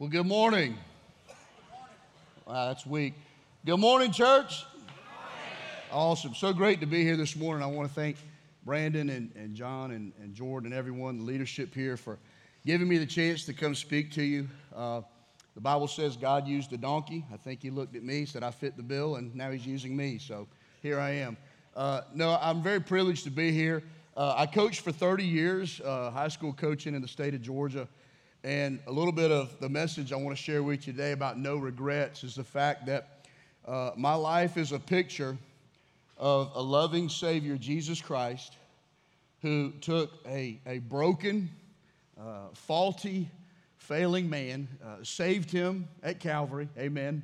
Well, good morning. Wow, that's weak. Good morning, church. Awesome. So great to be here this morning. I want to thank Brandon and, and John and, and Jordan and everyone, the leadership here, for giving me the chance to come speak to you. Uh, the Bible says God used a donkey. I think he looked at me, said I fit the bill, and now he's using me. So here I am. Uh, no, I'm very privileged to be here. Uh, I coached for 30 years, uh, high school coaching in the state of Georgia. And a little bit of the message I want to share with you today about no regrets is the fact that uh, my life is a picture of a loving Savior, Jesus Christ, who took a, a broken, uh, faulty, failing man, uh, saved him at Calvary, amen,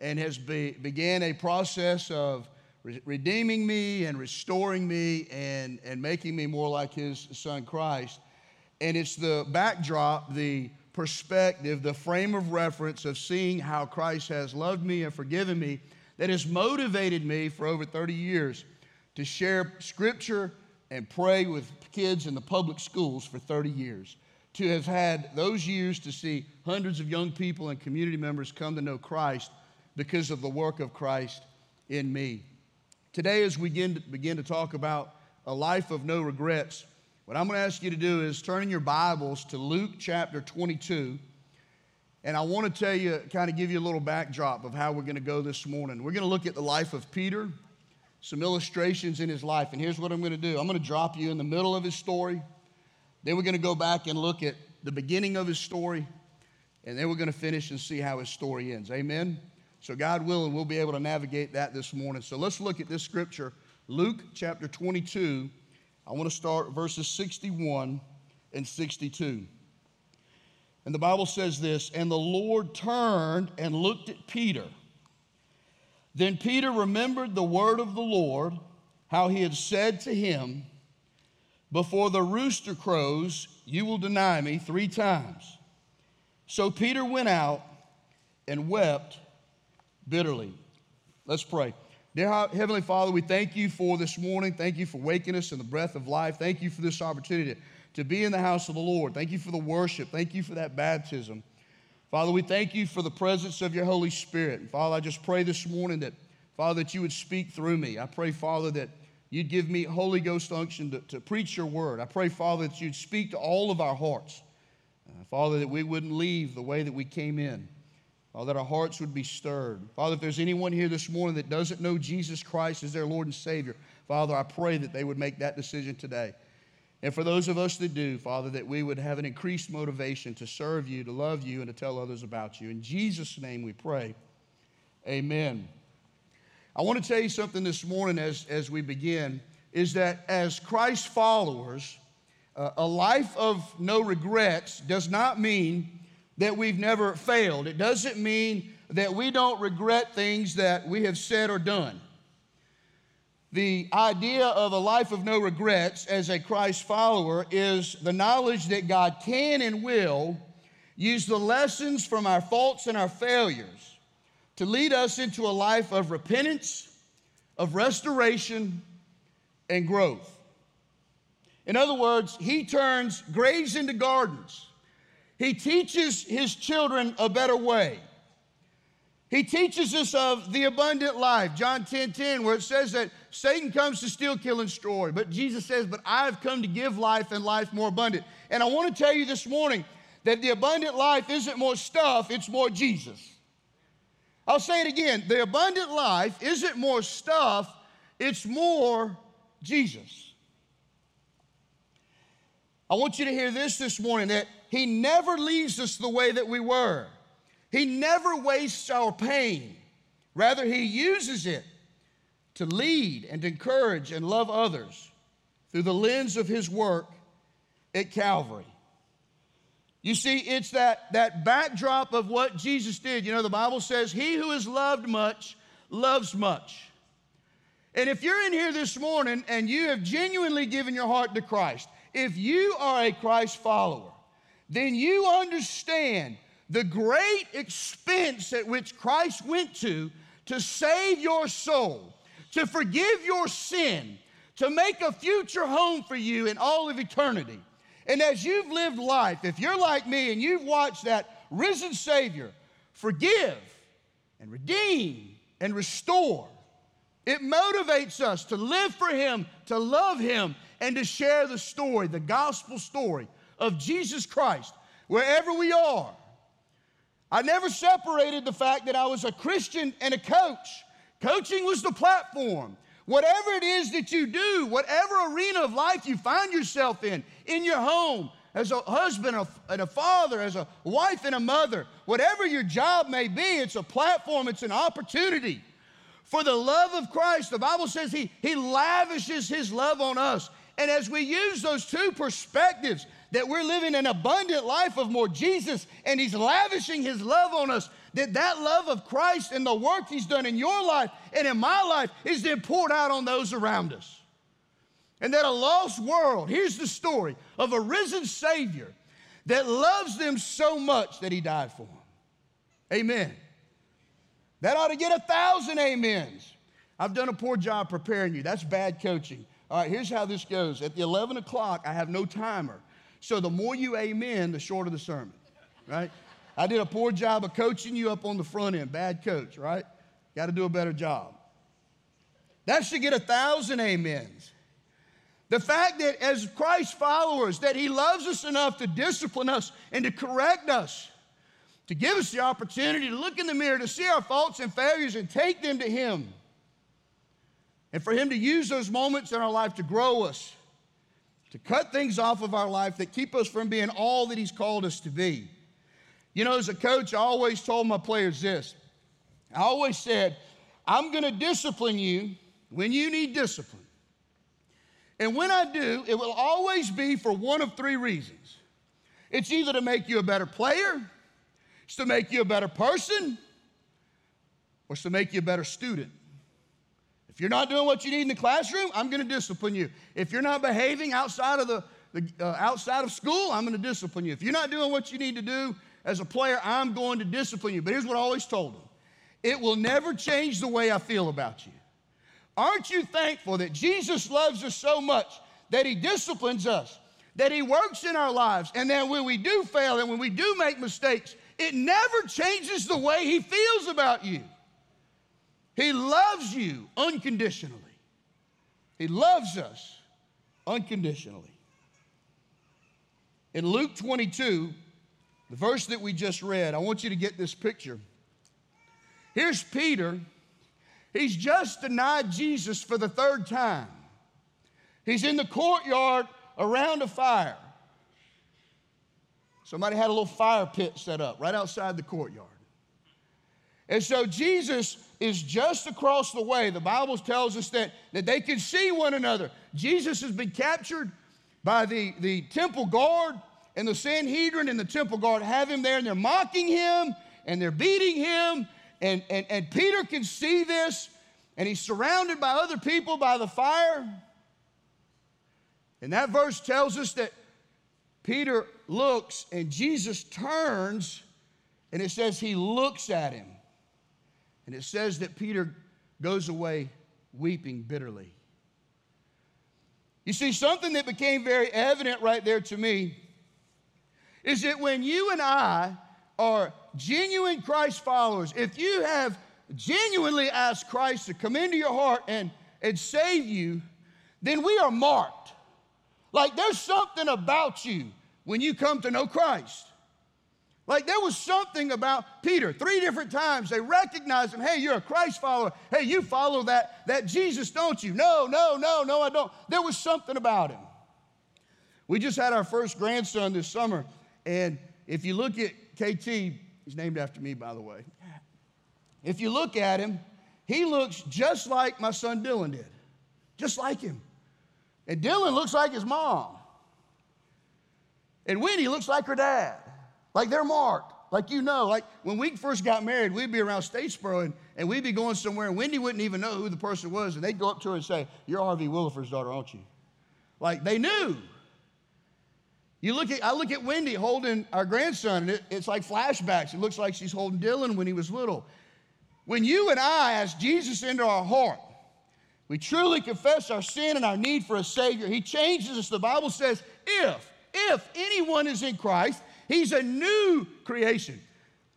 and has be, began a process of re- redeeming me and restoring me and, and making me more like his son Christ. And it's the backdrop, the perspective, the frame of reference of seeing how Christ has loved me and forgiven me that has motivated me for over 30 years to share scripture and pray with kids in the public schools for 30 years. To have had those years to see hundreds of young people and community members come to know Christ because of the work of Christ in me. Today, as we begin to, talk about a life of no regrets, what I'm going to ask you to do is turn in your Bibles to Luke chapter 22. And I want to tell you, kind of give you a little backdrop of how we're going to go this morning. We're going to look at the life of Peter, some illustrations in his life. And here's what I'm going to do I'm going to drop you in the middle of his story. Then we're going to go back and look at the beginning of his story. And then we're going to finish and see how his story ends. Amen? So, God willing, we'll be able to navigate that this morning. So, let's look at this scripture Luke chapter 22 I want to start verses 61 and 62. And the Bible says this And the Lord turned and looked at Peter. Then Peter remembered the word of the Lord, how he had said to him, Before the rooster crows, you will deny me three times. So Peter went out and wept bitterly. Let's pray. Dear Heavenly Father, we thank you for this morning. Thank you for waking us in the breath of life. Thank you for this opportunity to be in the house of the Lord. Thank you for the worship. Thank you for that baptism. Father, we thank you for the presence of your Holy Spirit. Father, I just pray this morning that, Father, that you would speak through me. I pray, Father, that you'd give me Holy Ghost unction to, to preach your word. I pray, Father, that you'd speak to all of our hearts. Uh, Father, that we wouldn't leave the way that we came in. Oh, that our hearts would be stirred. Father, if there's anyone here this morning that doesn't know Jesus Christ as their Lord and Savior, Father, I pray that they would make that decision today. And for those of us that do, Father, that we would have an increased motivation to serve you, to love you, and to tell others about you. In Jesus' name we pray. Amen. I want to tell you something this morning as, as we begin is that as Christ followers, uh, a life of no regrets does not mean that we've never failed. It doesn't mean that we don't regret things that we have said or done. The idea of a life of no regrets as a Christ follower is the knowledge that God can and will use the lessons from our faults and our failures to lead us into a life of repentance, of restoration, and growth. In other words, He turns graves into gardens he teaches his children a better way. He teaches us of the abundant life, John 10 10, where it says that Satan comes to steal, kill, and destroy. But Jesus says, But I've come to give life and life more abundant. And I want to tell you this morning that the abundant life isn't more stuff, it's more Jesus. I'll say it again the abundant life isn't more stuff, it's more Jesus. I want you to hear this this morning that he never leaves us the way that we were. He never wastes our pain. Rather, He uses it to lead and encourage and love others through the lens of His work at Calvary. You see, it's that, that backdrop of what Jesus did. You know, the Bible says, He who is loved much loves much. And if you're in here this morning and you have genuinely given your heart to Christ, if you are a Christ follower, then you understand the great expense at which Christ went to to save your soul, to forgive your sin, to make a future home for you in all of eternity. And as you've lived life, if you're like me and you've watched that risen Savior forgive and redeem and restore, it motivates us to live for Him, to love Him, and to share the story, the gospel story of Jesus Christ wherever we are. I never separated the fact that I was a Christian and a coach. Coaching was the platform. Whatever it is that you do, whatever arena of life you find yourself in, in your home, as a husband and a father, as a wife and a mother, whatever your job may be, it's a platform, it's an opportunity. For the love of Christ, the Bible says he, he lavishes his love on us. And as we use those two perspectives, that we're living an abundant life of more Jesus and he's lavishing his love on us, that that love of Christ and the work he's done in your life and in my life is then poured out on those around us. And that a lost world, here's the story of a risen Savior that loves them so much that he died for them. Amen. That ought to get a thousand amens. I've done a poor job preparing you. That's bad coaching. All right, here's how this goes. At the 11 o'clock, I have no timer. So the more you amen, the shorter the sermon, right? I did a poor job of coaching you up on the front end. Bad coach, right? Got to do a better job. That should get a thousand amens. The fact that as Christ followers, that He loves us enough to discipline us and to correct us, to give us the opportunity to look in the mirror, to see our faults and failures and take them to Him. And for Him to use those moments in our life to grow us, to cut things off of our life that keep us from being all that He's called us to be. You know, as a coach, I always told my players this I always said, I'm going to discipline you when you need discipline. And when I do, it will always be for one of three reasons it's either to make you a better player, it's to make you a better person, or it's to make you a better student. If you're not doing what you need in the classroom, I'm going to discipline you. If you're not behaving outside of the, the uh, outside of school, I'm going to discipline you. If you're not doing what you need to do as a player, I'm going to discipline you. But here's what I always told them: it will never change the way I feel about you. Aren't you thankful that Jesus loves us so much that He disciplines us, that He works in our lives, and that when we do fail and when we do make mistakes, it never changes the way He feels about you. He loves you unconditionally. He loves us unconditionally. In Luke 22, the verse that we just read, I want you to get this picture. Here's Peter He's just denied Jesus for the third time. He's in the courtyard around a fire. Somebody had a little fire pit set up right outside the courtyard. And so Jesus is just across the way. The Bible tells us that, that they can see one another. Jesus has been captured by the, the temple guard, and the Sanhedrin and the temple guard have him there, and they're mocking him and they're beating him, and, and, and Peter can see this, and he's surrounded by other people by the fire. And that verse tells us that Peter looks and Jesus turns, and it says he looks at him. And it says that Peter goes away weeping bitterly. You see, something that became very evident right there to me is that when you and I are genuine Christ followers, if you have genuinely asked Christ to come into your heart and, and save you, then we are marked. Like there's something about you when you come to know Christ. Like there was something about Peter. Three different times they recognized him. Hey, you're a Christ follower. Hey, you follow that, that Jesus, don't you? No, no, no, no, I don't. There was something about him. We just had our first grandson this summer, and if you look at KT, he's named after me, by the way. If you look at him, he looks just like my son Dylan did, just like him. And Dylan looks like his mom. And Wendy looks like her dad, like they're marked. Like you know, like when we first got married, we'd be around Statesboro and, and we'd be going somewhere, and Wendy wouldn't even know who the person was. And they'd go up to her and say, You're Harvey Williford's daughter, aren't you? Like they knew. You look at, I look at Wendy holding our grandson, and it, it's like flashbacks. It looks like she's holding Dylan when he was little. When you and I ask Jesus into our heart, we truly confess our sin and our need for a Savior. He changes us. The Bible says, if, if anyone is in Christ, he's a new creation.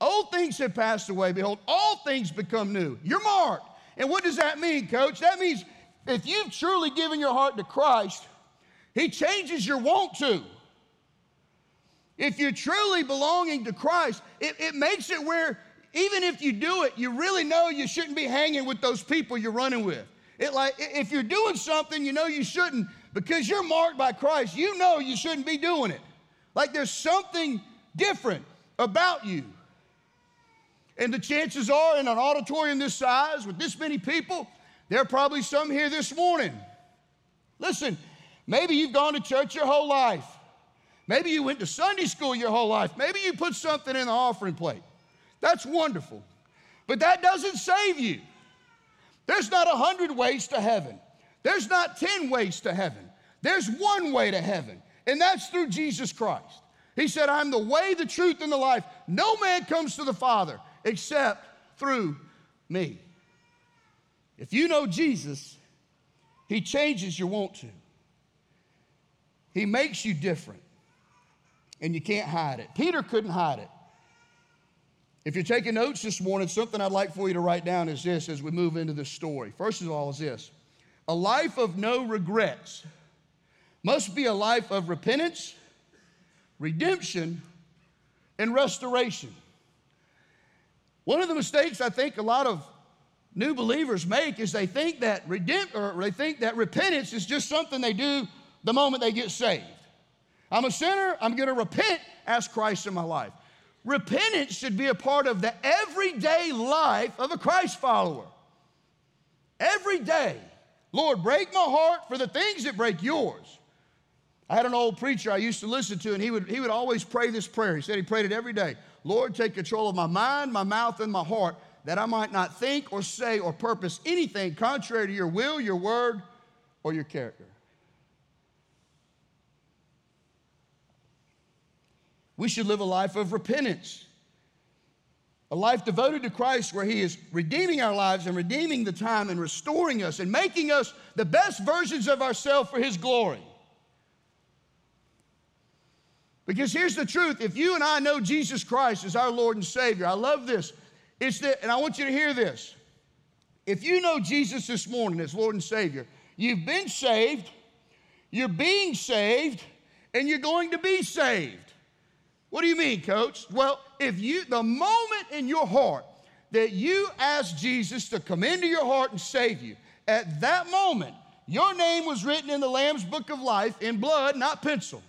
Old things have passed away. Behold, all things become new. You're marked. And what does that mean, coach? That means if you've truly given your heart to Christ, he changes your want to. If you're truly belonging to Christ, it, it makes it where even if you do it, you really know you shouldn't be hanging with those people you're running with. It like if you're doing something you know you shouldn't because you're marked by Christ, you know you shouldn't be doing it. Like there's something different about you. And the chances are in an auditorium this size with this many people, there are probably some here this morning. Listen, maybe you've gone to church your whole life. Maybe you went to Sunday school your whole life. Maybe you put something in the offering plate. That's wonderful. But that doesn't save you. There's not a hundred ways to heaven. There's not 10 ways to heaven. There's one way to heaven, and that's through Jesus Christ. He said, I'm the way, the truth, and the life. No man comes to the Father except through me. If you know Jesus, He changes your want to. He makes you different, and you can't hide it. Peter couldn't hide it. If you're taking notes this morning, something I'd like for you to write down is this as we move into this story. First of all, is this a life of no regrets must be a life of repentance, redemption, and restoration. One of the mistakes I think a lot of new believers make is they think that redemp- or they think that repentance is just something they do the moment they get saved. I'm a sinner, I'm going to repent, ask Christ in my life. Repentance should be a part of the everyday life of a Christ follower. Every day. Lord, break my heart for the things that break yours. I had an old preacher I used to listen to, and he would, he would always pray this prayer. He said he prayed it every day Lord, take control of my mind, my mouth, and my heart, that I might not think or say or purpose anything contrary to your will, your word, or your character. We should live a life of repentance, a life devoted to Christ where He is redeeming our lives and redeeming the time and restoring us and making us the best versions of ourselves for His glory. Because here's the truth if you and I know Jesus Christ as our Lord and Savior, I love this. It's that, and I want you to hear this. If you know Jesus this morning as Lord and Savior, you've been saved, you're being saved, and you're going to be saved. What do you mean, coach? Well, if you, the moment in your heart that you ask Jesus to come into your heart and save you, at that moment, your name was written in the Lamb's book of life in blood, not pencil.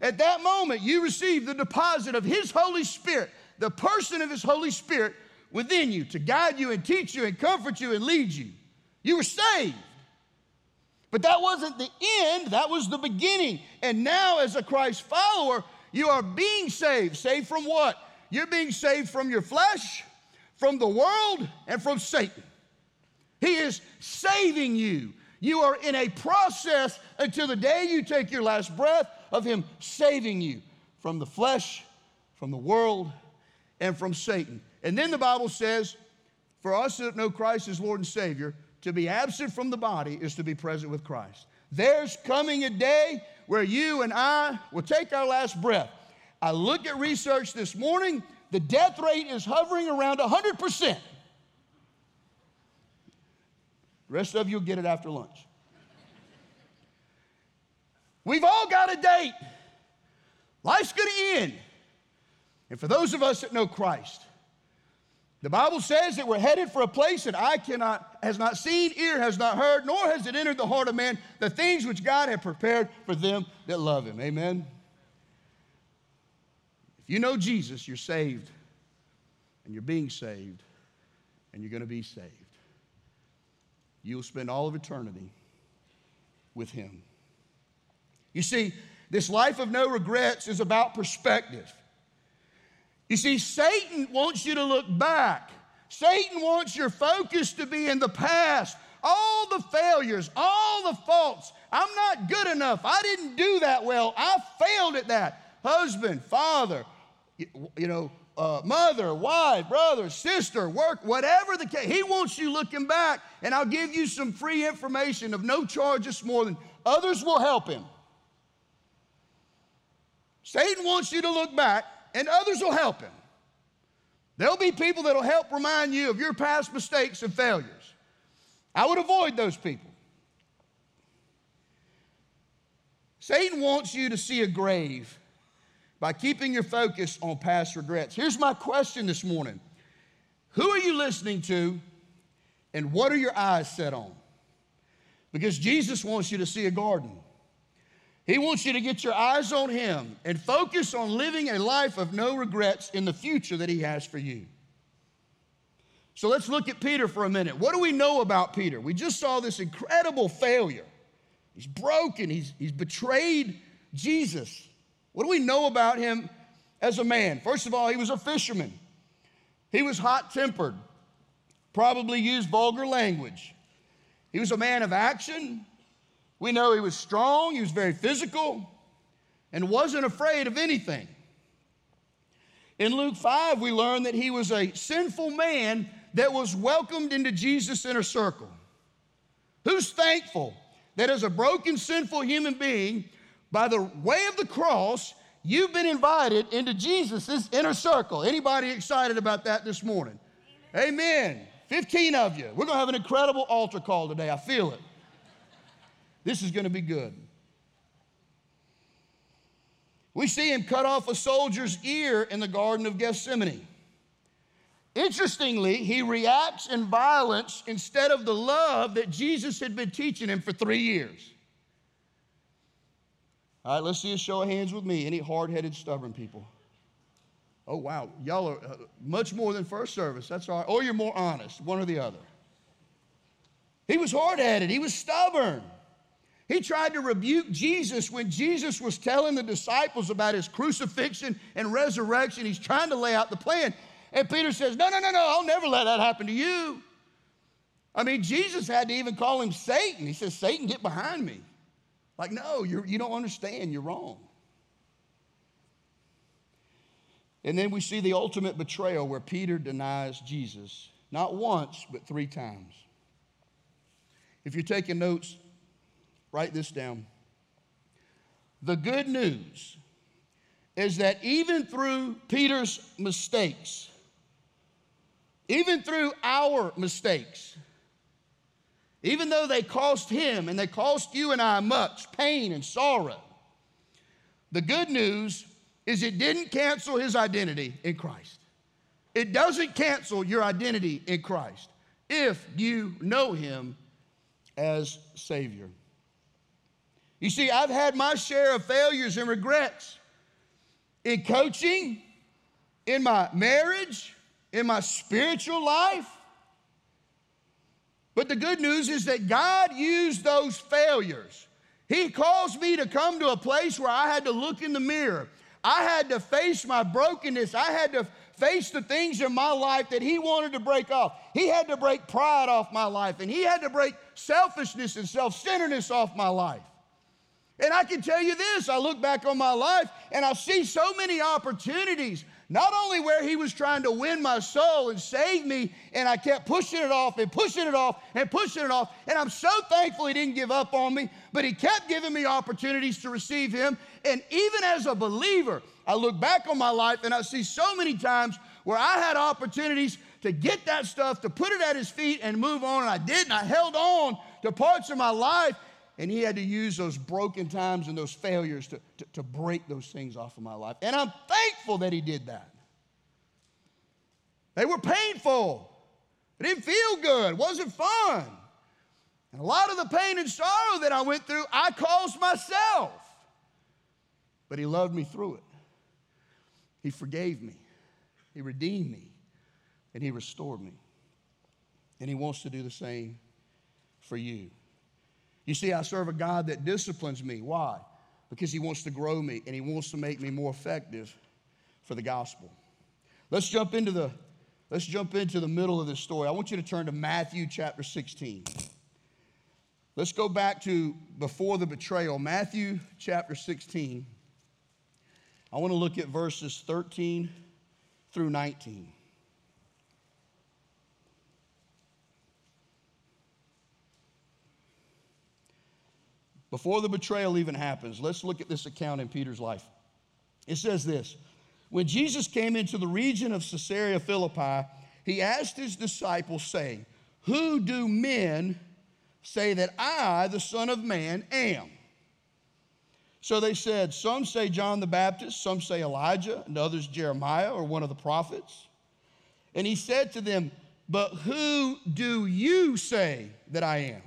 At that moment, you receive the deposit of His Holy Spirit, the person of His Holy Spirit within you to guide you and teach you and comfort you and lead you. You were saved. But that wasn't the end, that was the beginning. And now, as a Christ follower, you are being saved. Saved from what? You're being saved from your flesh, from the world, and from Satan. He is saving you. You are in a process until the day you take your last breath of Him saving you from the flesh, from the world, and from Satan. And then the Bible says, for us that know Christ as Lord and Savior, to be absent from the body is to be present with Christ. There's coming a day where you and I will take our last breath. I look at research this morning, the death rate is hovering around 100%. The rest of you will get it after lunch. We've all got a date. Life's going to end. And for those of us that know Christ, the Bible says that we're headed for a place that eye cannot, has not seen, ear has not heard, nor has it entered the heart of man, the things which God had prepared for them that love him. Amen. If you know Jesus, you're saved, and you're being saved, and you're going to be saved. You'll spend all of eternity with him. You see, this life of no regrets is about perspective. You see, Satan wants you to look back. Satan wants your focus to be in the past. All the failures, all the faults. I'm not good enough. I didn't do that well. I failed at that. Husband, father, you know, uh, mother, wife, brother, sister, work, whatever the case. He wants you looking back, and I'll give you some free information of no charge this morning. Others will help him. Satan wants you to look back, and others will help him. There'll be people that'll help remind you of your past mistakes and failures. I would avoid those people. Satan wants you to see a grave by keeping your focus on past regrets. Here's my question this morning Who are you listening to, and what are your eyes set on? Because Jesus wants you to see a garden. He wants you to get your eyes on Him and focus on living a life of no regrets in the future that He has for you. So let's look at Peter for a minute. What do we know about Peter? We just saw this incredible failure. He's broken, he's, he's betrayed Jesus. What do we know about him as a man? First of all, he was a fisherman, he was hot tempered, probably used vulgar language. He was a man of action, we know he was strong, he was very physical, and wasn't afraid of anything. In Luke 5, we learn that he was a sinful man that was welcomed into Jesus' inner circle. Who's thankful that as a broken, sinful human being, by the way of the cross, you've been invited into Jesus' inner circle? Anybody excited about that this morning? Amen. Amen. 15 of you. We're going to have an incredible altar call today. I feel it. This is going to be good. We see him cut off a soldier's ear in the Garden of Gethsemane. Interestingly, he reacts in violence instead of the love that Jesus had been teaching him for three years. All right, let's see a show of hands with me. Any hard headed, stubborn people? Oh, wow. Y'all are uh, much more than first service. That's all right. Or you're more honest, one or the other. He was hard headed, he was stubborn. He tried to rebuke Jesus when Jesus was telling the disciples about his crucifixion and resurrection. He's trying to lay out the plan. And Peter says, No, no, no, no, I'll never let that happen to you. I mean, Jesus had to even call him Satan. He says, Satan, get behind me. Like, no, you're, you don't understand. You're wrong. And then we see the ultimate betrayal where Peter denies Jesus, not once, but three times. If you're taking notes, Write this down. The good news is that even through Peter's mistakes, even through our mistakes, even though they cost him and they cost you and I much pain and sorrow, the good news is it didn't cancel his identity in Christ. It doesn't cancel your identity in Christ if you know him as Savior. You see, I've had my share of failures and regrets in coaching, in my marriage, in my spiritual life. But the good news is that God used those failures. He caused me to come to a place where I had to look in the mirror. I had to face my brokenness. I had to face the things in my life that He wanted to break off. He had to break pride off my life, and He had to break selfishness and self centeredness off my life. And I can tell you this I look back on my life and I see so many opportunities, not only where he was trying to win my soul and save me, and I kept pushing it off and pushing it off and pushing it off. And I'm so thankful he didn't give up on me, but he kept giving me opportunities to receive him. And even as a believer, I look back on my life and I see so many times where I had opportunities to get that stuff, to put it at his feet and move on. And I did, and I held on to parts of my life and he had to use those broken times and those failures to, to, to, break those things off of my life. And I'm thankful that he did that. They were painful. It didn't feel good. It wasn't fun. And a lot of the pain and sorrow that I went through, I caused myself. But he loved me through it. He forgave me. He redeemed me. And he restored me. And he wants to do the same for you. You see, I serve a God that disciplines me. Why? Because He wants to grow me and He wants to make me more effective for the gospel. Let's jump into the let's jump into the middle of this story. I want you to turn to Matthew chapter 16. Let's go back to before the betrayal, Matthew chapter 16. I want to look at verses 13 through 19. Before the betrayal even happens, let's look at this account in Peter's life. It says this When Jesus came into the region of Caesarea Philippi, he asked his disciples, saying, Who do men say that I, the Son of Man, am? So they said, Some say John the Baptist, some say Elijah, and others Jeremiah or one of the prophets. And he said to them, But who do you say that I am?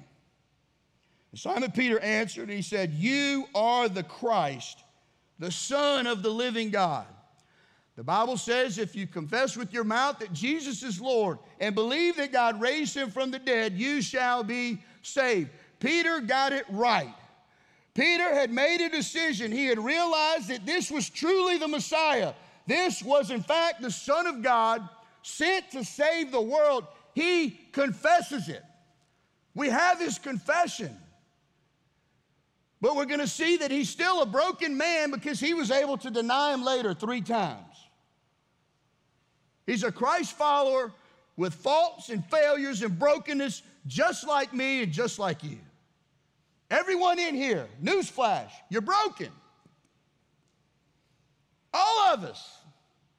And Simon Peter answered, and he said, You are the Christ, the Son of the living God. The Bible says if you confess with your mouth that Jesus is Lord and believe that God raised him from the dead, you shall be saved. Peter got it right. Peter had made a decision. He had realized that this was truly the Messiah. This was, in fact, the Son of God sent to save the world. He confesses it. We have his confession. But we're going to see that he's still a broken man because he was able to deny him later three times. He's a Christ follower with faults and failures and brokenness, just like me and just like you. Everyone in here, newsflash, you're broken. All of us,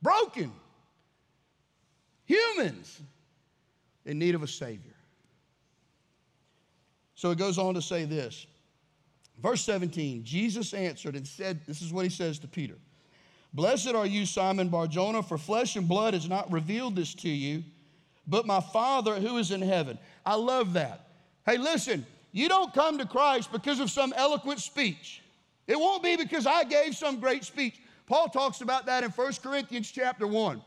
broken. Humans in need of a Savior. So it goes on to say this. Verse 17 Jesus answered and said, This is what he says to Peter Blessed are you, Simon Barjona, for flesh and blood has not revealed this to you, but my Father who is in heaven. I love that. Hey, listen, you don't come to Christ because of some eloquent speech. It won't be because I gave some great speech. Paul talks about that in 1 Corinthians chapter 1.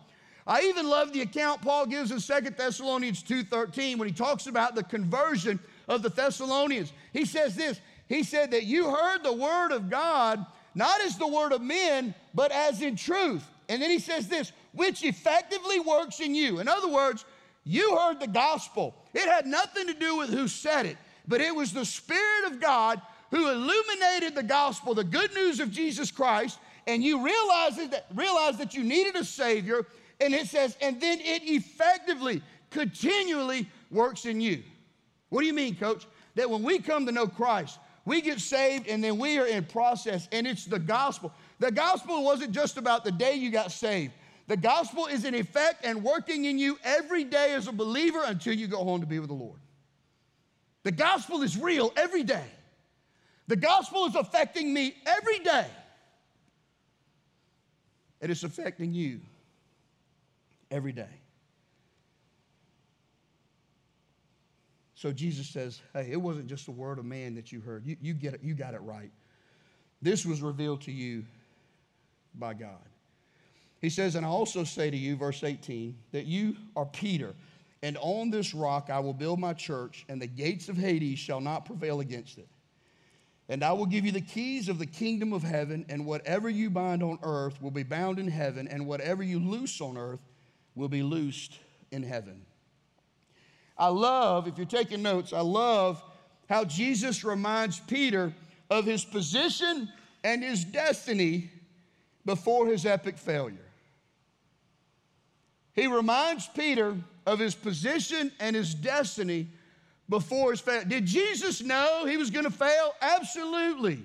I even love the account Paul gives in 2 Thessalonians 2:13 when he talks about the conversion of the Thessalonians. He says this, he said that you heard the word of God not as the word of men, but as in truth. And then he says this, which effectively works in you. In other words, you heard the gospel. It had nothing to do with who said it but it was the Spirit of God who illuminated the gospel, the good news of Jesus Christ, and you realized that, realized that you needed a Savior, and it says, and then it effectively, continually works in you. What do you mean, coach? That when we come to know Christ, we get saved and then we are in process, and it's the gospel. The gospel wasn't just about the day you got saved. The gospel is in effect and working in you every day as a believer until you go home to be with the Lord. The gospel is real every day. The gospel is affecting me every day. And it's affecting you every day. So Jesus says, Hey, it wasn't just the word of man that you heard. You, you, get it, you got it right. This was revealed to you by God. He says, And I also say to you, verse 18, that you are Peter and on this rock I will build my church, and the gates of Hades shall not prevail against it. And I will give you the keys of the kingdom of heaven, and whatever you bind on earth will be bound in heaven, and whatever you loose on earth will be loosed in heaven. I love, if you're taking notes, I love how Jesus reminds Peter of his position and his destiny before his epic failure. He reminds Peter of his position and his destiny before his failure. Did Jesus know he was going to fail? Absolutely.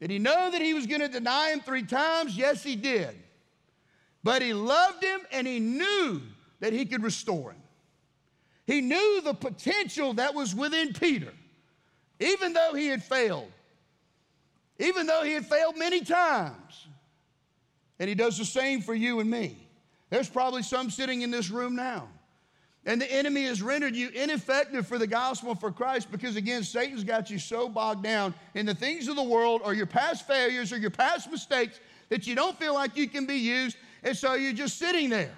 Did he know that he was going to deny him three times? Yes, he did. But he loved him and he knew that he could restore him. He knew the potential that was within Peter, even though he had failed, even though he had failed many times. And he does the same for you and me. There's probably some sitting in this room now and the enemy has rendered you ineffective for the gospel for Christ because, again, Satan's got you so bogged down in the things of the world or your past failures or your past mistakes that you don't feel like you can be used. And so you're just sitting there.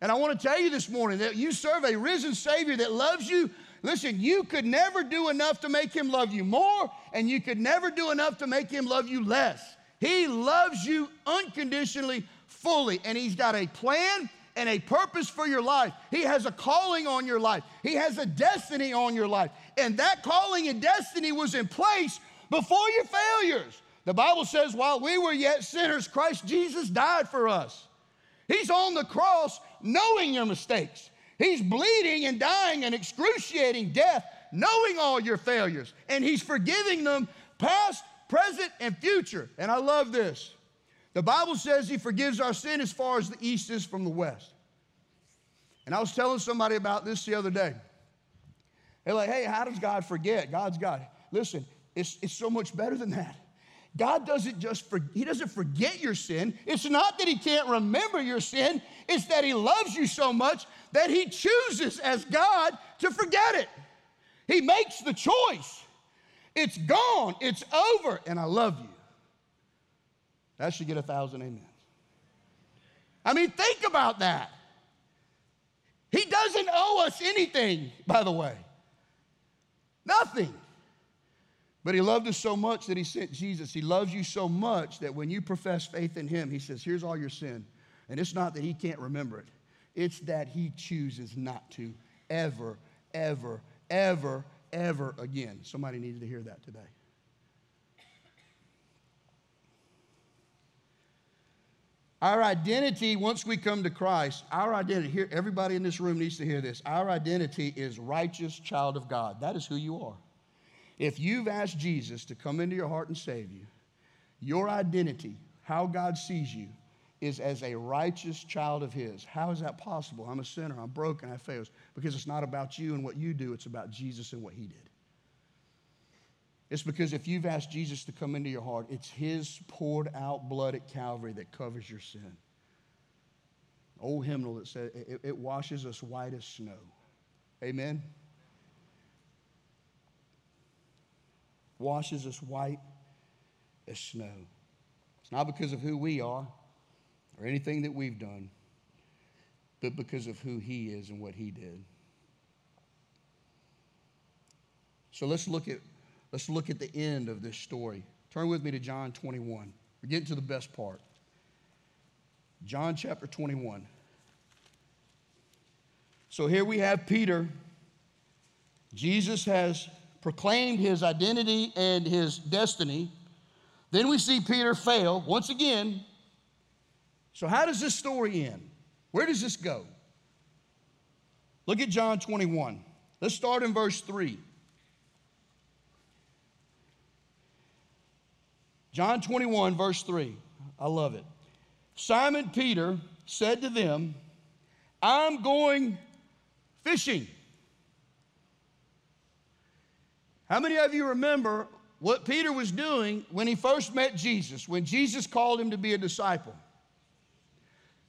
And I want to tell you this morning that you serve a risen Savior that loves you. Listen, you could never do enough to make him love you more, and you could never do enough to make him love you less. He loves you unconditionally, fully, and he's got a plan and a purpose for your life. He has a calling on your life. He has a destiny on your life. And that calling and destiny was in place before your failures. The Bible says, while we were yet sinners, Christ Jesus died for us. He's on the cross knowing your mistakes. He's bleeding and dying an excruciating death, knowing all your failures. And He's forgiving them past, present, and future. And I love this. The Bible says He forgives our sin as far as the east is from the west. And I was telling somebody about this the other day. They're like, hey, how does God forget? God's God. Listen, it's, it's so much better than that. God doesn't just for, he doesn't forget your sin. It's not that he can't remember your sin. It's that he loves you so much that he chooses as God to forget it. He makes the choice. It's gone. It's over. And I love you. That should get a thousand amens. I mean, think about that. He doesn't owe us anything, by the way. Nothing. But he loved us so much that he sent Jesus. He loves you so much that when you profess faith in him, he says, Here's all your sin. And it's not that he can't remember it, it's that he chooses not to ever, ever, ever, ever again. Somebody needed to hear that today. Our identity, once we come to Christ, our identity, here, everybody in this room needs to hear this. Our identity is righteous child of God. That is who you are. If you've asked Jesus to come into your heart and save you, your identity, how God sees you, is as a righteous child of His. How is that possible? I'm a sinner, I'm broken, I fail. Because it's not about you and what you do, it's about Jesus and what He did. It's because if you've asked Jesus to come into your heart, it's His poured out blood at Calvary that covers your sin. Old hymnal that says it, it washes us white as snow. Amen. Washes us white as snow. It's not because of who we are or anything that we've done, but because of who He is and what He did. So let's look at Let's look at the end of this story. Turn with me to John 21. We're getting to the best part. John chapter 21. So here we have Peter. Jesus has proclaimed his identity and his destiny. Then we see Peter fail once again. So, how does this story end? Where does this go? Look at John 21. Let's start in verse 3. John 21, verse 3. I love it. Simon Peter said to them, I'm going fishing. How many of you remember what Peter was doing when he first met Jesus, when Jesus called him to be a disciple?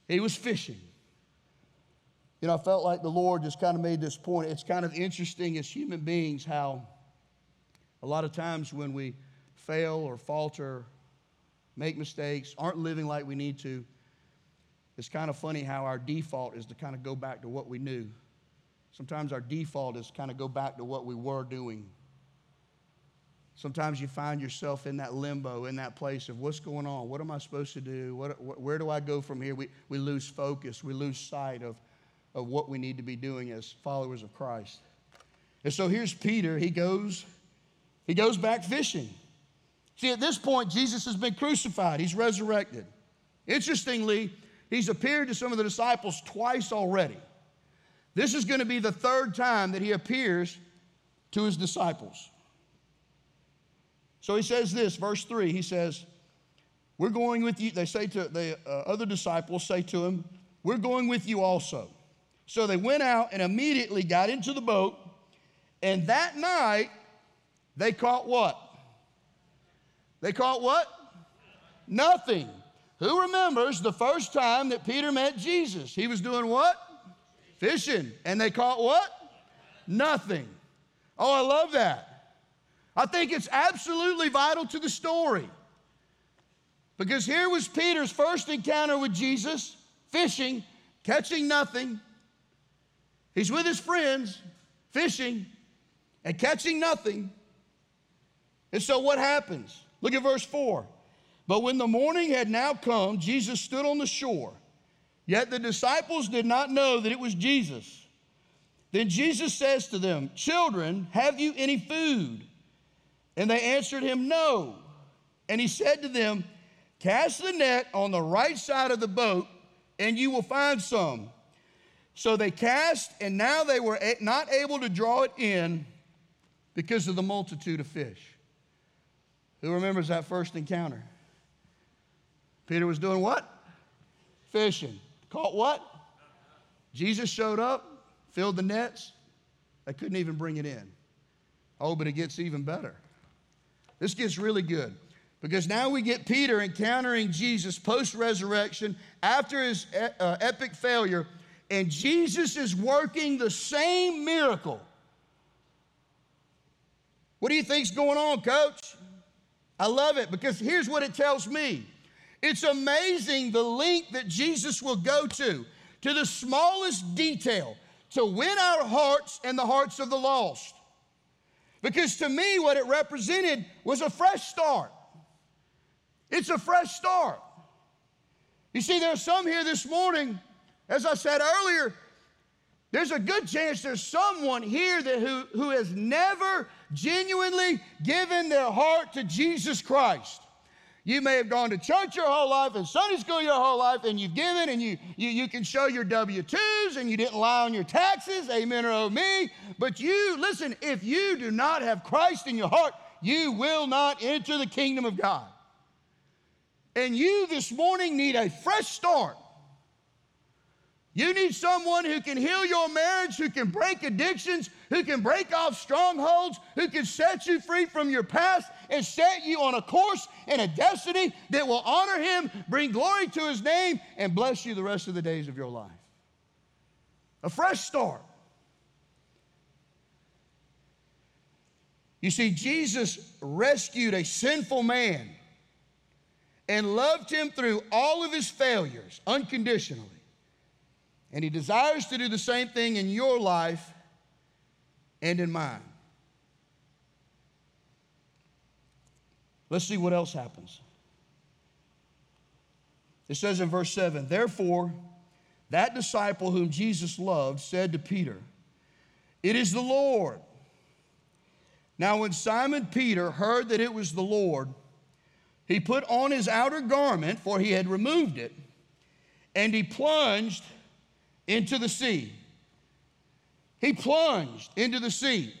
He was fishing. You know, I felt like the Lord just kind of made this point. It's kind of interesting as human beings how a lot of times when we fail or falter, make mistakes, aren't living like we need to, it's kind of funny how our default is to kind of go back to what we knew. Sometimes our default is kind of go back to what we were doing. Sometimes you find yourself in that limbo, in that place of what's going on? What am I supposed to do? What, where do I go from here? We, we lose focus, we lose sight of, of what we need to be doing as followers of Christ. And so here's Peter. He goes, he goes back fishing. See, at this point, Jesus has been crucified, he's resurrected. Interestingly, he's appeared to some of the disciples twice already. This is going to be the third time that he appears to his disciples. So he says this, verse 3, he says, We're going with you. They say to the uh, other disciples, say to him, We're going with you also. So they went out and immediately got into the boat, and that night they caught what? They caught what? Nothing. Who remembers the first time that Peter met Jesus? He was doing what? Fishing. And they caught what? Nothing. Oh, I love that. I think it's absolutely vital to the story. Because here was Peter's first encounter with Jesus, fishing, catching nothing. He's with his friends, fishing, and catching nothing. And so what happens? Look at verse 4. But when the morning had now come, Jesus stood on the shore. Yet the disciples did not know that it was Jesus. Then Jesus says to them, Children, have you any food? And they answered him, No. And he said to them, Cast the net on the right side of the boat, and you will find some. So they cast, and now they were not able to draw it in because of the multitude of fish. Who remembers that first encounter? Peter was doing what? Fishing. Caught what? Jesus showed up, filled the nets. They couldn't even bring it in. Oh, but it gets even better. This gets really good because now we get Peter encountering Jesus post resurrection after his uh, epic failure, and Jesus is working the same miracle. What do you think's going on, coach? I love it because here's what it tells me. It's amazing the link that Jesus will go to, to the smallest detail, to win our hearts and the hearts of the lost. Because to me, what it represented was a fresh start. It's a fresh start. You see, there's some here this morning, as I said earlier, there's a good chance there's someone here that who, who has never genuinely given their heart to Jesus Christ. You may have gone to church your whole life and Sunday school your whole life, and you've given and you, you, you can show your W 2s and you didn't lie on your taxes, amen or oh me. But you, listen, if you do not have Christ in your heart, you will not enter the kingdom of God. And you this morning need a fresh start. You need someone who can heal your marriage, who can break addictions, who can break off strongholds, who can set you free from your past and set you on a course and a destiny that will honor Him, bring glory to His name, and bless you the rest of the days of your life. A fresh start. You see, Jesus rescued a sinful man and loved him through all of his failures unconditionally. And He desires to do the same thing in your life and in mine. Let's see what else happens. It says in verse 7 Therefore, that disciple whom Jesus loved said to Peter, It is the Lord. Now, when Simon Peter heard that it was the Lord, he put on his outer garment, for he had removed it, and he plunged into the sea. He plunged into the sea.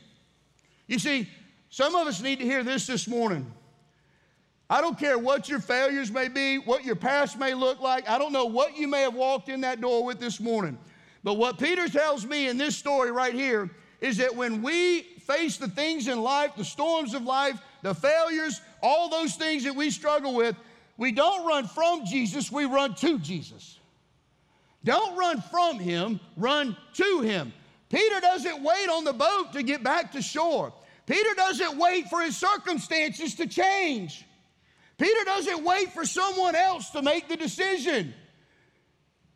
You see, some of us need to hear this this morning. I don't care what your failures may be, what your past may look like. I don't know what you may have walked in that door with this morning. But what Peter tells me in this story right here is that when we face the things in life, the storms of life, the failures, all those things that we struggle with, we don't run from Jesus, we run to Jesus. Don't run from him, run to him. Peter doesn't wait on the boat to get back to shore. Peter doesn't wait for his circumstances to change. Peter doesn't wait for someone else to make the decision.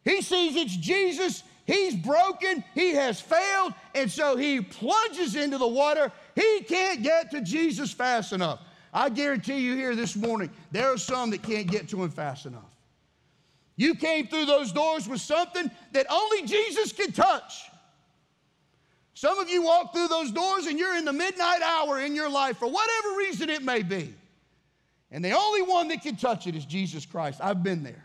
He sees it's Jesus, he's broken, he has failed, and so he plunges into the water. He can't get to Jesus fast enough. I guarantee you here this morning, there are some that can't get to him fast enough. You came through those doors with something that only Jesus can touch. Some of you walk through those doors and you're in the midnight hour in your life for whatever reason it may be. And the only one that can touch it is Jesus Christ. I've been there.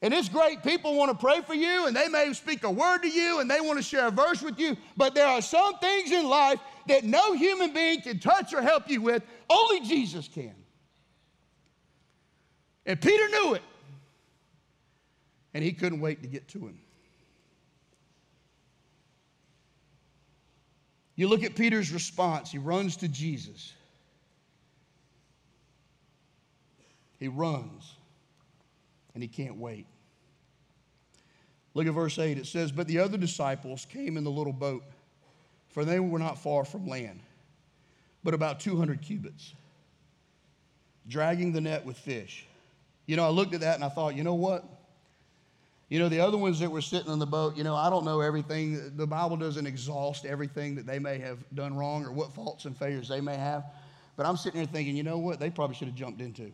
And it's great. People want to pray for you and they may speak a word to you and they want to share a verse with you. But there are some things in life that no human being can touch or help you with, only Jesus can. And Peter knew it. And he couldn't wait to get to him. You look at Peter's response, he runs to Jesus. He runs, and he can't wait. Look at verse 8. It says, But the other disciples came in the little boat, for they were not far from land, but about 200 cubits, dragging the net with fish. You know, I looked at that and I thought, you know what? You know, the other ones that were sitting on the boat, you know, I don't know everything. The Bible doesn't exhaust everything that they may have done wrong or what faults and failures they may have. But I'm sitting there thinking, you know what? They probably should have jumped into.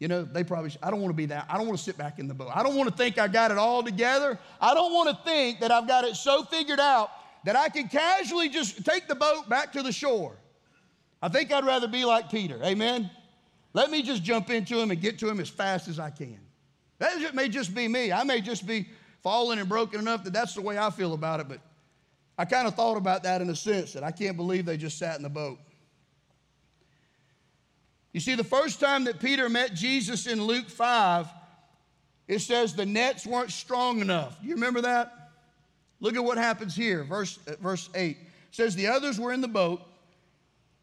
You know, they probably, should, I don't want to be that. I don't want to sit back in the boat. I don't want to think I got it all together. I don't want to think that I've got it so figured out that I can casually just take the boat back to the shore. I think I'd rather be like Peter. Amen? Let me just jump into him and get to him as fast as I can. That may just be me. I may just be fallen and broken enough that that's the way I feel about it, but I kind of thought about that in a sense that I can't believe they just sat in the boat. You see, the first time that Peter met Jesus in Luke 5, it says the nets weren't strong enough. Do you remember that? Look at what happens here, verse, uh, verse 8. It says, The others were in the boat.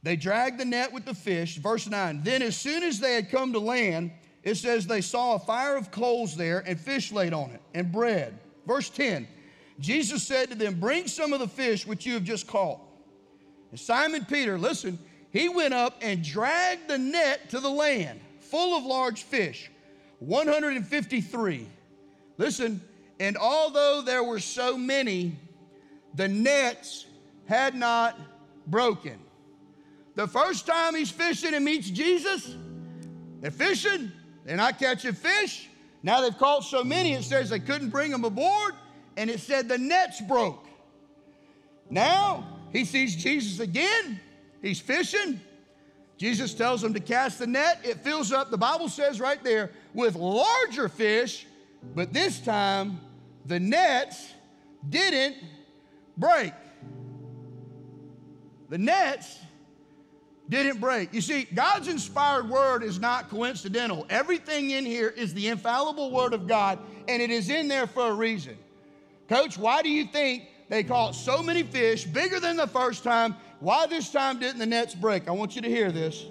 They dragged the net with the fish. Verse 9. Then, as soon as they had come to land, it says they saw a fire of coals there and fish laid on it and bread. Verse 10. Jesus said to them, Bring some of the fish which you have just caught. And Simon Peter, listen, he went up and dragged the net to the land, full of large fish, 153. Listen, and although there were so many, the nets had not broken. The first time he's fishing and meets Jesus, they're fishing, they're not catching fish. Now they've caught so many, it says they couldn't bring them aboard, and it said the nets broke. Now he sees Jesus again. He's fishing. Jesus tells him to cast the net. It fills up, the Bible says right there, with larger fish, but this time the nets didn't break. The nets didn't break. You see, God's inspired word is not coincidental. Everything in here is the infallible word of God, and it is in there for a reason. Coach, why do you think they caught so many fish, bigger than the first time? Why this time didn't the nets break? I want you to hear this.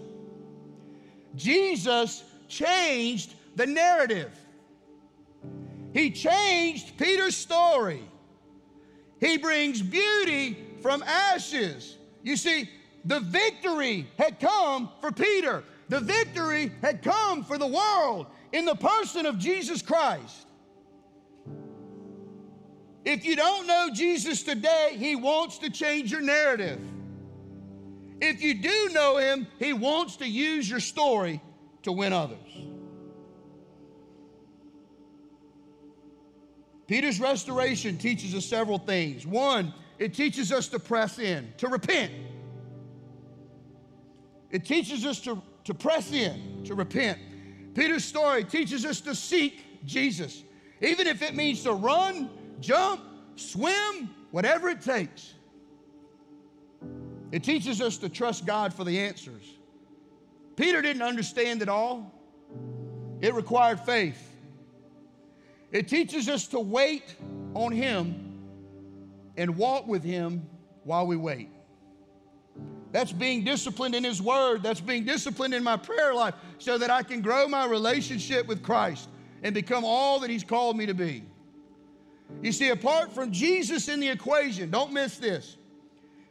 Jesus changed the narrative. He changed Peter's story. He brings beauty from ashes. You see, the victory had come for Peter. The victory had come for the world in the person of Jesus Christ. If you don't know Jesus today, He wants to change your narrative. If you do know Him, He wants to use your story to win others. Peter's restoration teaches us several things. One, it teaches us to press in, to repent. It teaches us to, to press in, to repent. Peter's story teaches us to seek Jesus, even if it means to run, jump, swim, whatever it takes. It teaches us to trust God for the answers. Peter didn't understand it all, it required faith. It teaches us to wait on Him and walk with Him while we wait. That's being disciplined in His Word. That's being disciplined in my prayer life so that I can grow my relationship with Christ and become all that He's called me to be. You see, apart from Jesus in the equation, don't miss this.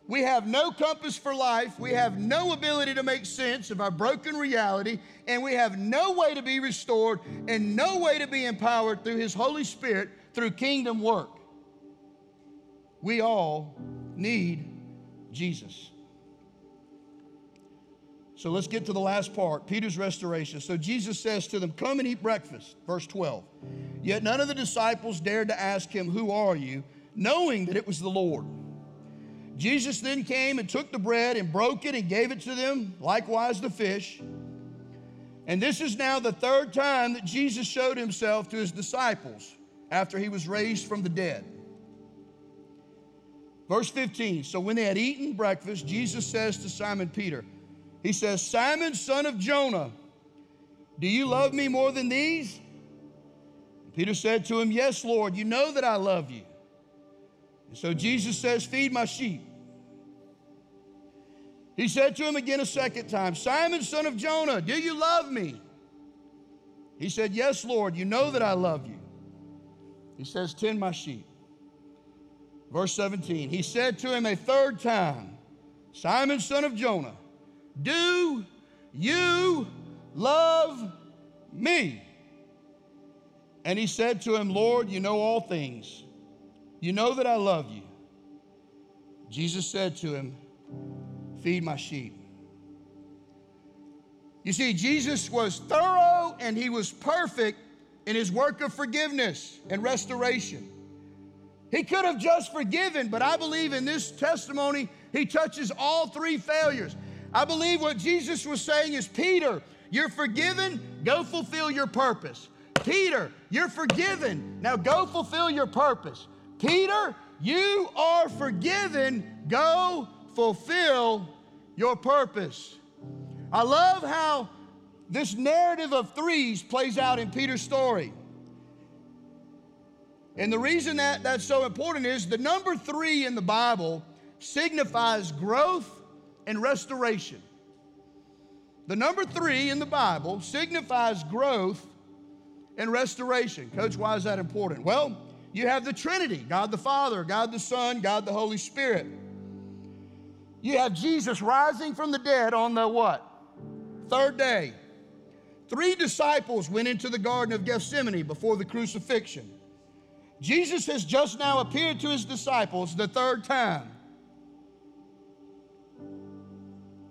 We have no compass for life. We have no ability to make sense of our broken reality. And we have no way to be restored and no way to be empowered through His Holy Spirit through kingdom work. We all need Jesus. So let's get to the last part Peter's restoration. So Jesus says to them, Come and eat breakfast. Verse 12. Yet none of the disciples dared to ask him, Who are you? knowing that it was the Lord. Jesus then came and took the bread and broke it and gave it to them, likewise the fish. And this is now the third time that Jesus showed himself to his disciples after he was raised from the dead. Verse 15 So when they had eaten breakfast, Jesus says to Simon Peter, he says, Simon, son of Jonah, do you love me more than these? Peter said to him, Yes, Lord, you know that I love you. And so Jesus says, Feed my sheep. He said to him again a second time, Simon, son of Jonah, do you love me? He said, Yes, Lord, you know that I love you. He says, Tend my sheep. Verse 17, he said to him a third time, Simon, son of Jonah, do you love me? And he said to him, Lord, you know all things. You know that I love you. Jesus said to him, Feed my sheep. You see, Jesus was thorough and he was perfect in his work of forgiveness and restoration. He could have just forgiven, but I believe in this testimony, he touches all three failures. I believe what Jesus was saying is Peter, you're forgiven, go fulfill your purpose. Peter, you're forgiven, now go fulfill your purpose. Peter, You are forgiven. Go fulfill your purpose. I love how this narrative of threes plays out in Peter's story. And the reason that that's so important is the number three in the Bible signifies growth and restoration. The number three in the Bible signifies growth and restoration. Coach, why is that important? Well, you have the Trinity God the Father, God the Son, God the Holy Spirit. You have Jesus rising from the dead on the what? Third day. Three disciples went into the Garden of Gethsemane before the crucifixion. Jesus has just now appeared to his disciples the third time.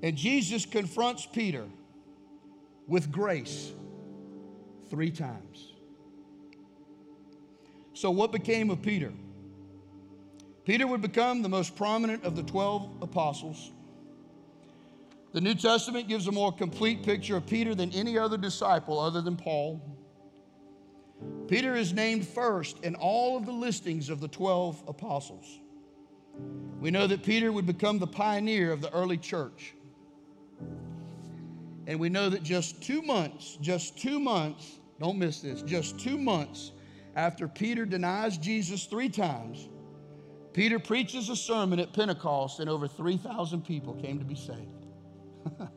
And Jesus confronts Peter with grace three times. So, what became of Peter? Peter would become the most prominent of the 12 apostles. The New Testament gives a more complete picture of Peter than any other disciple other than Paul. Peter is named first in all of the listings of the 12 apostles. We know that Peter would become the pioneer of the early church. And we know that just two months, just two months, don't miss this, just two months after Peter denies Jesus three times, Peter preaches a sermon at Pentecost and over 3,000 people came to be saved.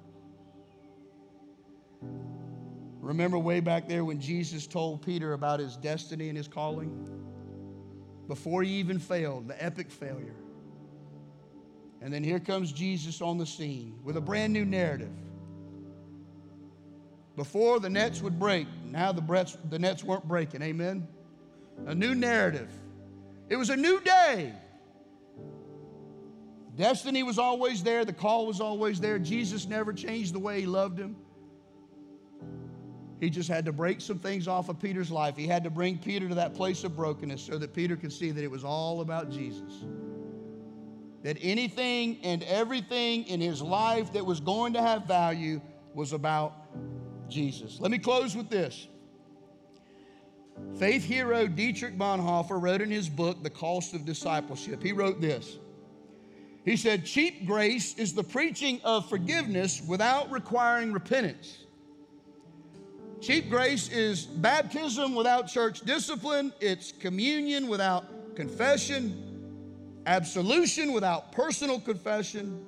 Remember way back there when Jesus told Peter about his destiny and his calling? Before he even failed, the epic failure. And then here comes Jesus on the scene with a brand new narrative. Before the nets would break, now the, breaths, the nets weren't breaking. Amen? A new narrative. It was a new day. Destiny was always there, the call was always there. Jesus never changed the way he loved him. He just had to break some things off of Peter's life. He had to bring Peter to that place of brokenness so that Peter could see that it was all about Jesus. That anything and everything in his life that was going to have value was about Jesus. Let me close with this. Faith hero Dietrich Bonhoeffer wrote in his book, The Cost of Discipleship, he wrote this. He said, Cheap grace is the preaching of forgiveness without requiring repentance. Cheap grace is baptism without church discipline, it's communion without confession, absolution without personal confession.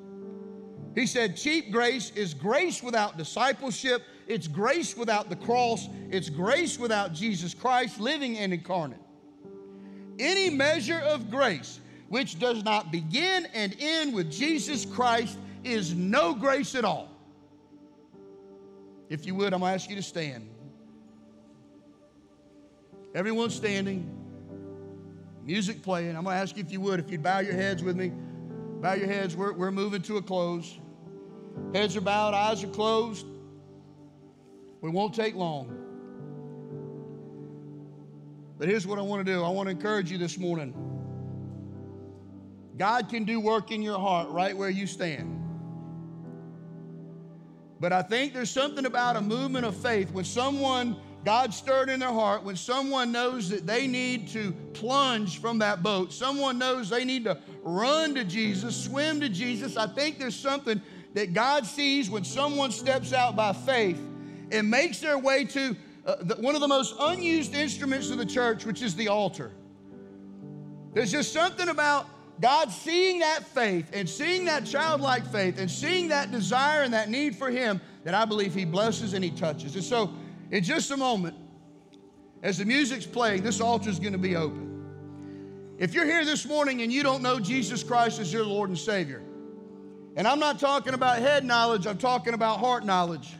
He said, Cheap grace is grace without discipleship, it's grace without the cross, it's grace without Jesus Christ living and incarnate. Any measure of grace which does not begin and end with Jesus Christ is no grace at all. If you would, I'm going to ask you to stand. Everyone standing, music playing. I'm going to ask you if you would, if you'd bow your heads with me. Bow your heads. We're, we're moving to a close. Heads are bowed, eyes are closed. We won't take long. But here's what I want to do I want to encourage you this morning. God can do work in your heart right where you stand. But I think there's something about a movement of faith when someone, God stirred in their heart, when someone knows that they need to plunge from that boat, someone knows they need to run to Jesus, swim to Jesus. I think there's something that God sees when someone steps out by faith and makes their way to uh, the, one of the most unused instruments of the church, which is the altar. There's just something about God seeing that faith and seeing that childlike faith and seeing that desire and that need for Him that I believe He blesses and He touches. And so, in just a moment, as the music's playing, this altar is going to be open. If you're here this morning and you don't know Jesus Christ as your Lord and Savior, and I'm not talking about head knowledge, I'm talking about heart knowledge.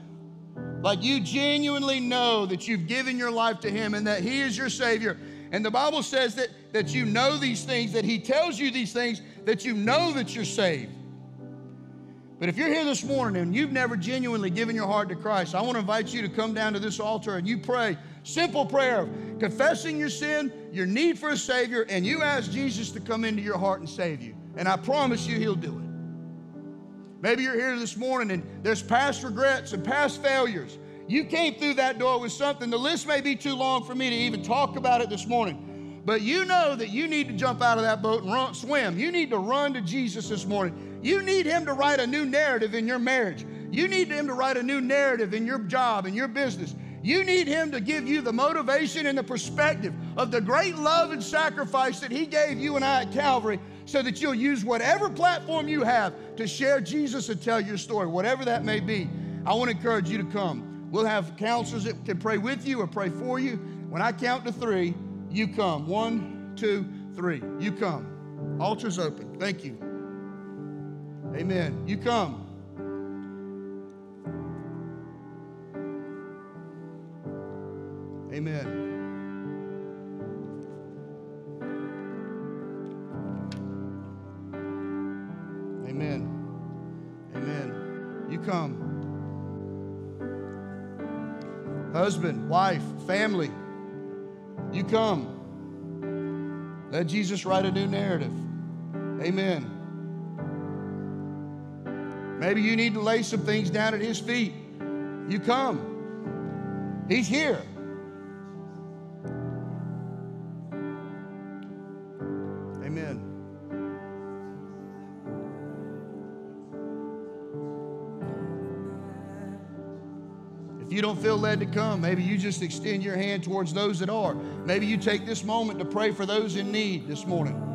Like you genuinely know that you've given your life to Him and that He is your Savior and the Bible says that, that you know these things, that He tells you these things, that you know that you're saved. But if you're here this morning and you've never genuinely given your heart to Christ, I want to invite you to come down to this altar and you pray simple prayer of confessing your sin, your need for a Savior, and you ask Jesus to come into your heart and save you. And I promise you, He'll do it. Maybe you're here this morning and there's past regrets and past failures. You came through that door with something. The list may be too long for me to even talk about it this morning. But you know that you need to jump out of that boat and run, swim. You need to run to Jesus this morning. You need Him to write a new narrative in your marriage. You need Him to write a new narrative in your job, in your business. You need Him to give you the motivation and the perspective of the great love and sacrifice that He gave you and I at Calvary so that you'll use whatever platform you have to share Jesus and tell your story, whatever that may be. I want to encourage you to come. We'll have counselors that can pray with you or pray for you. When I count to three, you come. One, two, three. You come. Altar's open. Thank you. Amen. You come. Amen. Husband, wife, family, you come. Let Jesus write a new narrative. Amen. Maybe you need to lay some things down at His feet. You come. He's here. You don't feel led to come, maybe you just extend your hand towards those that are. Maybe you take this moment to pray for those in need this morning.